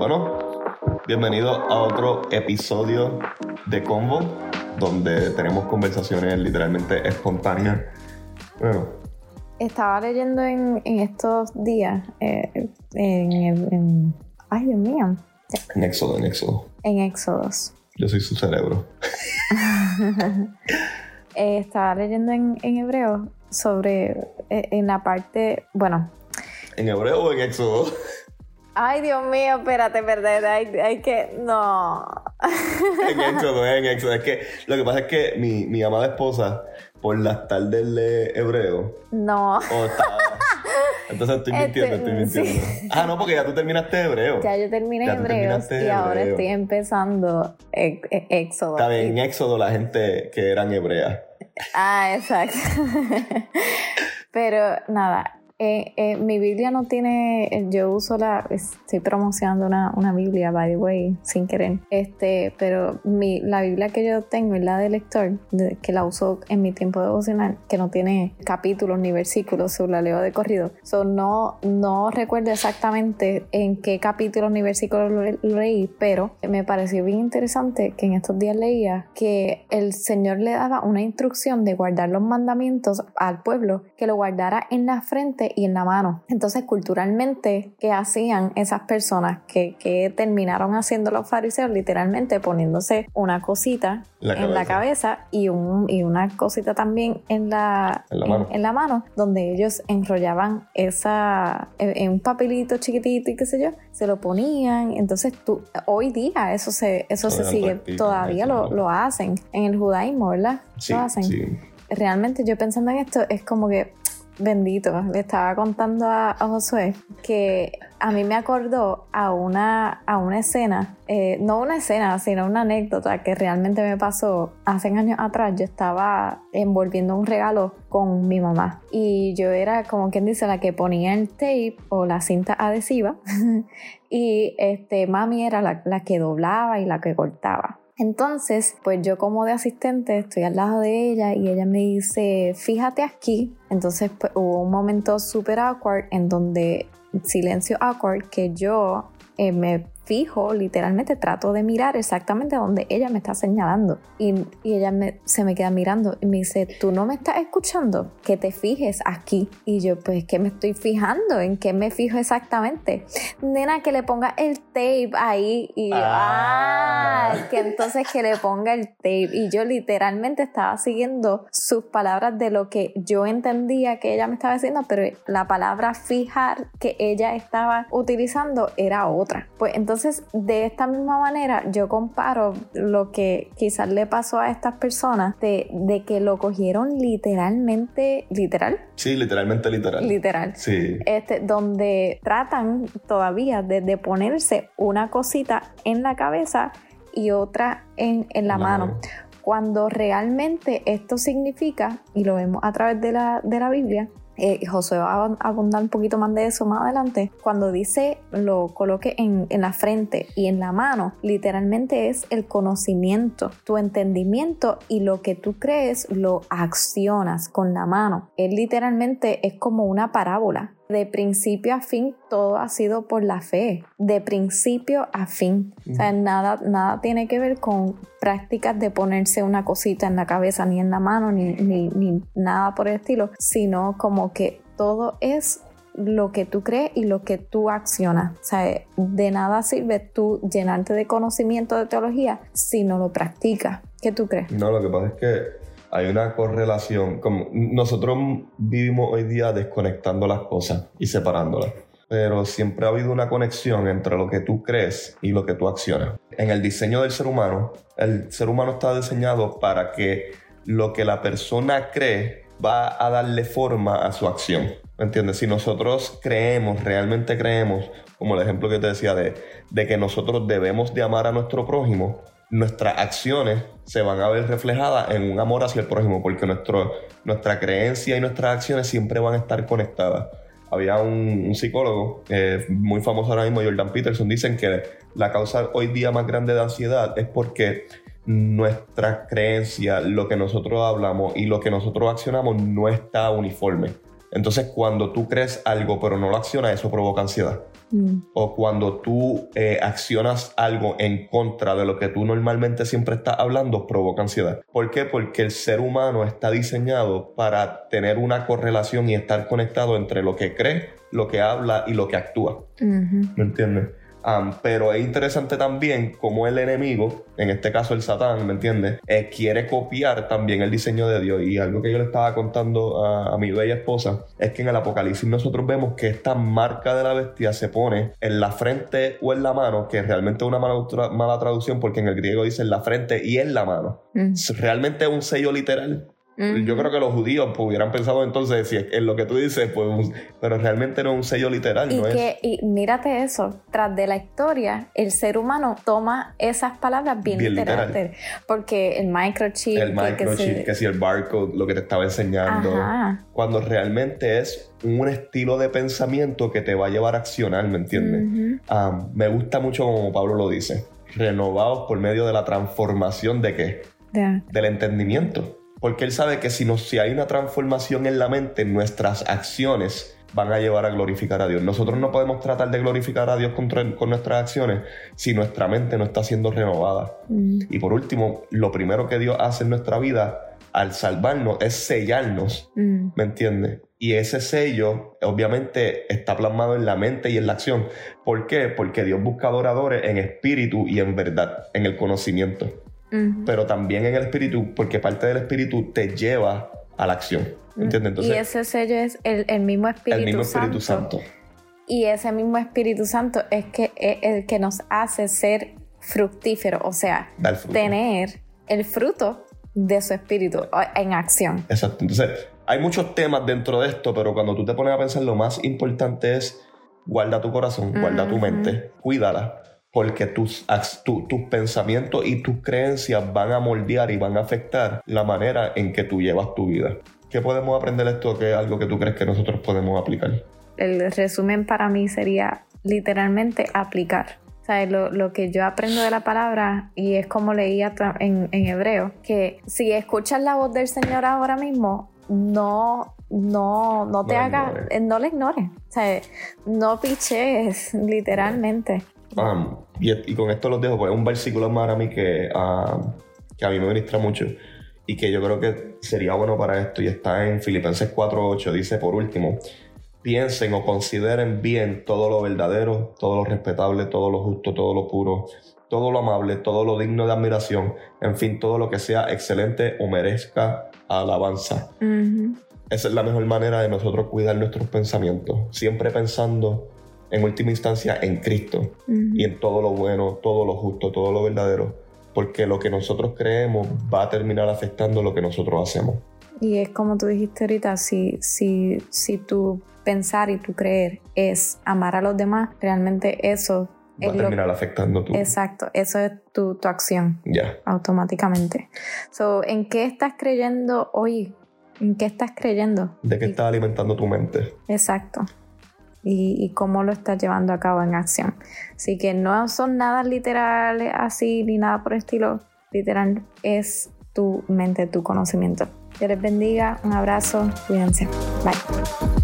Bueno, bienvenido a otro episodio de Convo, donde tenemos conversaciones literalmente espontáneas. Bueno, Estaba leyendo en, en estos días, eh, en, en- Ay, Dios mío. en Éxodo, en Éxodo. En Éxodos. Yo soy su cerebro. Eh, estaba leyendo en, en hebreo sobre. eh, en la parte. Bueno. ¿En hebreo o en Éxodo? Ay, Dios mío, espérate, verdad. Hay, hay que. No. en Éxodo, en Éxodo. Es que lo que pasa es que mi, mi amada esposa, por las tardes lee hebreo, No. o. Entonces estoy Este, mintiendo, estoy mintiendo. sí. Ah, no, porque ya tú terminaste hebreo. Ya yo terminé Ya terminaste y ahora hebreo. estoy empezando Éxodo. Está bien, en Éxodo la gente que eran hebreas. Ah, exacto. Pero nada, eh, eh, mi Biblia no tiene, yo uso la, estoy promocionando una, una Biblia, by the way, sin querer. Este, pero mi, la Biblia que yo tengo es la de lector, de- que la uso en mi tiempo devocional, que no tiene capítulos ni versículos, solo la leo de corrido. So, no, no recuerdo exactamente en qué capítulos ni versículos lo, lo leí, pero me pareció bien interesante que en estos días leía que el Señor le daba una instrucción de guardar los mandamientos al pueblo, que lo guardara en la frente y en la mano. Entonces, culturalmente, ¿qué hacían esas personas que, que terminaron haciendo los fariseos? Literalmente poniéndose una cosita La en la cabeza. y, un, y una cosita también en la, En la mano. en la mano, donde ellos enrollaban esa en, en un papelito chiquitito y qué sé yo, se lo ponían. Entonces tú, hoy día eso se, eso se Todavía sigue, practican, todavía lo, lo hacen. En el judaísmo, ¿verdad? Sí, lo hacen. sí. Realmente yo pensando en esto es como que bendito, le estaba contando a, Josué que a mí me acordó a una, a una escena, eh, no una escena, sino una anécdota que realmente me pasó hace años atrás. Yo estaba envolviendo un regalo con mi mamá y yo era como quien dice la que ponía el tape o la cinta adhesiva y este mami era la, la que doblaba y la que cortaba. Entonces, pues yo como de asistente estoy al lado de ella y ella me dice, fíjate aquí. Entonces pues, hubo un momento súper awkward en donde, silencio awkward, que yo eh, me fijo, literalmente trato de mirar exactamente donde ella me está señalando. Y, y ella me, se me queda mirando y me dice, tú no me estás escuchando, que te fijes aquí. Y yo, pues, ¿qué me estoy fijando? ¿En qué me fijo exactamente? Nena, que le ponga el tape ahí. Y yo, Ah. ah, que entonces que le ponga el tape. Y yo literalmente estaba siguiendo sus palabras de lo que yo entendía que ella me estaba diciendo, pero la palabra fijar que ella estaba utilizando era otra. Pues entonces, de esta misma manera, yo comparo lo que quizás le pasó a estas personas de, de que lo cogieron literalmente, literal, Sí, literalmente literal. literal sí. este, donde tratan todavía de, de ponerse una cosita en la cabeza y otra en, en la La mano. mano. Cuando realmente esto significa, y lo vemos a través de la, de la Biblia, eh, va a abundar un poquito más de eso más adelante, cuando dice lo coloque en, en la frente y en la mano, literalmente es el conocimiento, tu entendimiento y lo que tú crees lo accionas con la mano. Él literalmente es como una parábola. De principio a fin, todo ha sido por la fe. De principio a fin. O sea, nada, nada tiene que ver con prácticas de ponerse una cosita en la cabeza, ni en la mano, ni, ni, ni nada por el estilo, sino como que todo es lo que tú crees y lo que tú accionas. O sea, de nada sirve tú llenarte de conocimiento de teología si no lo practicas. ¿Qué tú crees? No, lo que pasa es que hay una correlación. Como nosotros vivimos hoy día desconectando las cosas y separándolas. Pero siempre ha habido una conexión entre lo que tú crees y lo que tú accionas. En el diseño del ser humano, el ser humano está diseñado para que lo que la persona cree va a darle forma a su acción. ¿Me entiendes? Si nosotros creemos, realmente creemos, como el ejemplo que te decía de, que nosotros debemos de amar a nuestro prójimo, nuestras acciones se van a ver reflejadas en un amor hacia el prójimo, porque nuestro, nuestra creencia y nuestras acciones siempre van a estar conectadas. Había un, psicólogo eh, muy famoso ahora mismo, Jordan Peterson, dicen que la causa hoy día más grande de ansiedad es porque nuestra creencia, lo que nosotros hablamos y lo que nosotros accionamos no está uniforme. Entonces, cuando tú crees algo pero no lo accionas, eso provoca ansiedad. Mm. O cuando tú eh, accionas algo en contra de lo que tú normalmente siempre estás hablando, provoca ansiedad. ¿Por qué? Porque el ser humano está diseñado para tener una correlación y estar conectado entre lo que cree, lo que habla y lo que actúa. ¿Me entiendes? Am, pero es interesante también cómo el enemigo, en este caso el Satán, ¿me entiendes? Eh, quiere copiar también el diseño de Dios. Y algo que yo le estaba contando a, a mi bella esposa es que en el Apocalipsis nosotros vemos que esta marca de la bestia se pone en la frente o en la mano, que realmente es una mala, tra- mala traducción porque en el griego dice en la frente y en la mano. Mm. Realmente es un sello literal. Mm. Yo creo que los judíos pues, hubieran pensado entonces, si es en lo que tú dices, pues, un- pero realmente no es un sello literal, Y no es. que, y mírate eso, tras de la historia, el ser humano toma esas palabras bien, Bien literales. Porque el microchip. el que microchip, que si el barcode, lo que te estaba enseñando. Ajá. Cuando realmente es un estilo de pensamiento que te va a llevar a accionar, ¿me entiendes? Ah, me gusta mucho como Pablo lo dice, renovados por medio de la transformación de qué? Del entendimiento. Porque él sabe que si, no, si hay una transformación en la mente, nuestras acciones van a llevar a glorificar a Dios. Nosotros no podemos tratar de glorificar a Dios con, con nuestras acciones si nuestra mente no está siendo renovada. Mm. Y por último, lo primero que Dios hace en nuestra vida al salvarnos es sellarnos, Mm. ¿me entiendes? Y ese sello obviamente está plasmado en la mente y en la acción. ¿Por qué? Porque Dios busca adoradores en espíritu y en verdad, en el conocimiento. Pero también en el espíritu, porque parte del espíritu te lleva a la acción, ¿me entiendes? y Entonces, ese sello es el, el mismo Espíritu, el mismo Espíritu Santo. Y ese mismo Espíritu Santo es que es el que nos hace ser fructíferos, o sea, tener el fruto de su espíritu en acción. Exacto. Entonces, hay muchos temas dentro de esto, pero cuando tú te pones a pensar, lo más importante es guarda tu corazón, guarda tu mente, cuídala, porque tus, tu- tus pensamientos y tus creencias van a moldear y van a afectar la manera en que tú llevas tu vida. ¿Qué podemos aprender de esto? ¿Qué es algo que tú crees que nosotros podemos aplicar? El resumen para mí sería literalmente aplicar. O sea, lo, lo que yo aprendo de la palabra, y es como leía en, en hebreo, que si escuchas la voz del Señor ahora mismo, no, no, no te No la hagas, eh, no le ignores. O sea, no piches, literalmente. Um, y, y con esto los dejo, pues es un versículo más a mí que, um, que a mí me ministra mucho y que yo creo que sería bueno para esto y está en Filipenses 4.8, dice por último, piensen o consideren bien todo lo verdadero, todo lo respetable, todo lo justo, todo lo puro, todo lo amable, todo lo digno de admiración, en fin, todo lo que sea excelente o merezca alabanza. Esa es la mejor manera de nosotros cuidar nuestros pensamientos, siempre pensando en última instancia en Cristo y en todo lo bueno, todo lo justo, todo lo verdadero, porque lo que nosotros creemos va a terminar afectando lo que nosotros hacemos. Y es como tú dijiste ahorita, si, si, si tu pensar y tu creer es amar a los demás, realmente eso Va es a lo terminar afectando tu... Exacto, eso es tu, tu acción Ya. automáticamente. So, ¿En qué estás creyendo hoy? ¿En qué estás creyendo? ¿De qué estás alimentando tu mente? Exacto. Y, cómo lo estás llevando a cabo en acción. Así que no son nada literales así ni nada por estilo. Literal es tu mente, tu conocimiento. Dios les bendiga, un abrazo, cuídense. Bye.